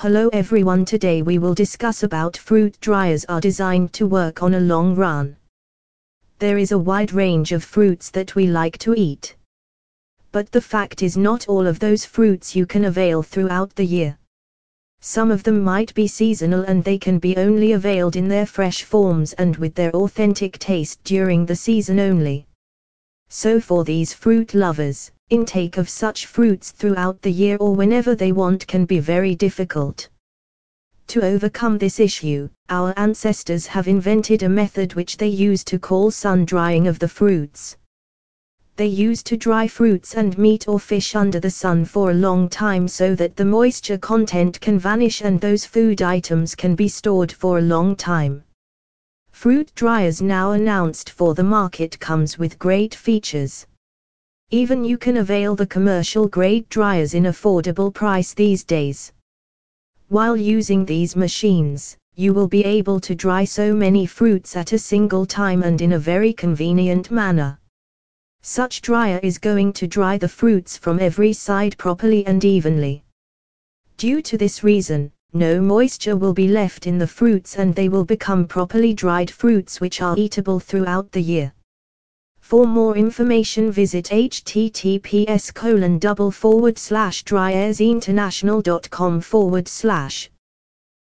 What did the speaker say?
Hello everyone today we will discuss about fruit dryers are designed to work on a long run. There is a wide range of fruits that we like to eat. But the fact is not all of those fruits you can avail throughout the year. Some of them might be seasonal and they can be only availed in their fresh forms and with their authentic taste during the season only. So for these fruit lovers, intake of such fruits throughout the year or whenever they want can be very difficult. To overcome this issue, our ancestors have invented a method which they use to call sun drying of the fruits. They use to dry fruits and meat or fish under the sun for a long time so that the moisture content can vanish and those food items can be stored for a long time. Fruit dryers now announced for the market comes with great features. Even you can avail the commercial grade dryers in affordable price these days. While using these machines, you will be able to dry so many fruits at a single time and in a very convenient manner. Such dryer is going to dry the fruits from every side properly and evenly. Due to this reason, no moisture will be left in the fruits and they will become properly dried fruits which are eatable throughout the year. For more information visit https colon double forward slash forward slash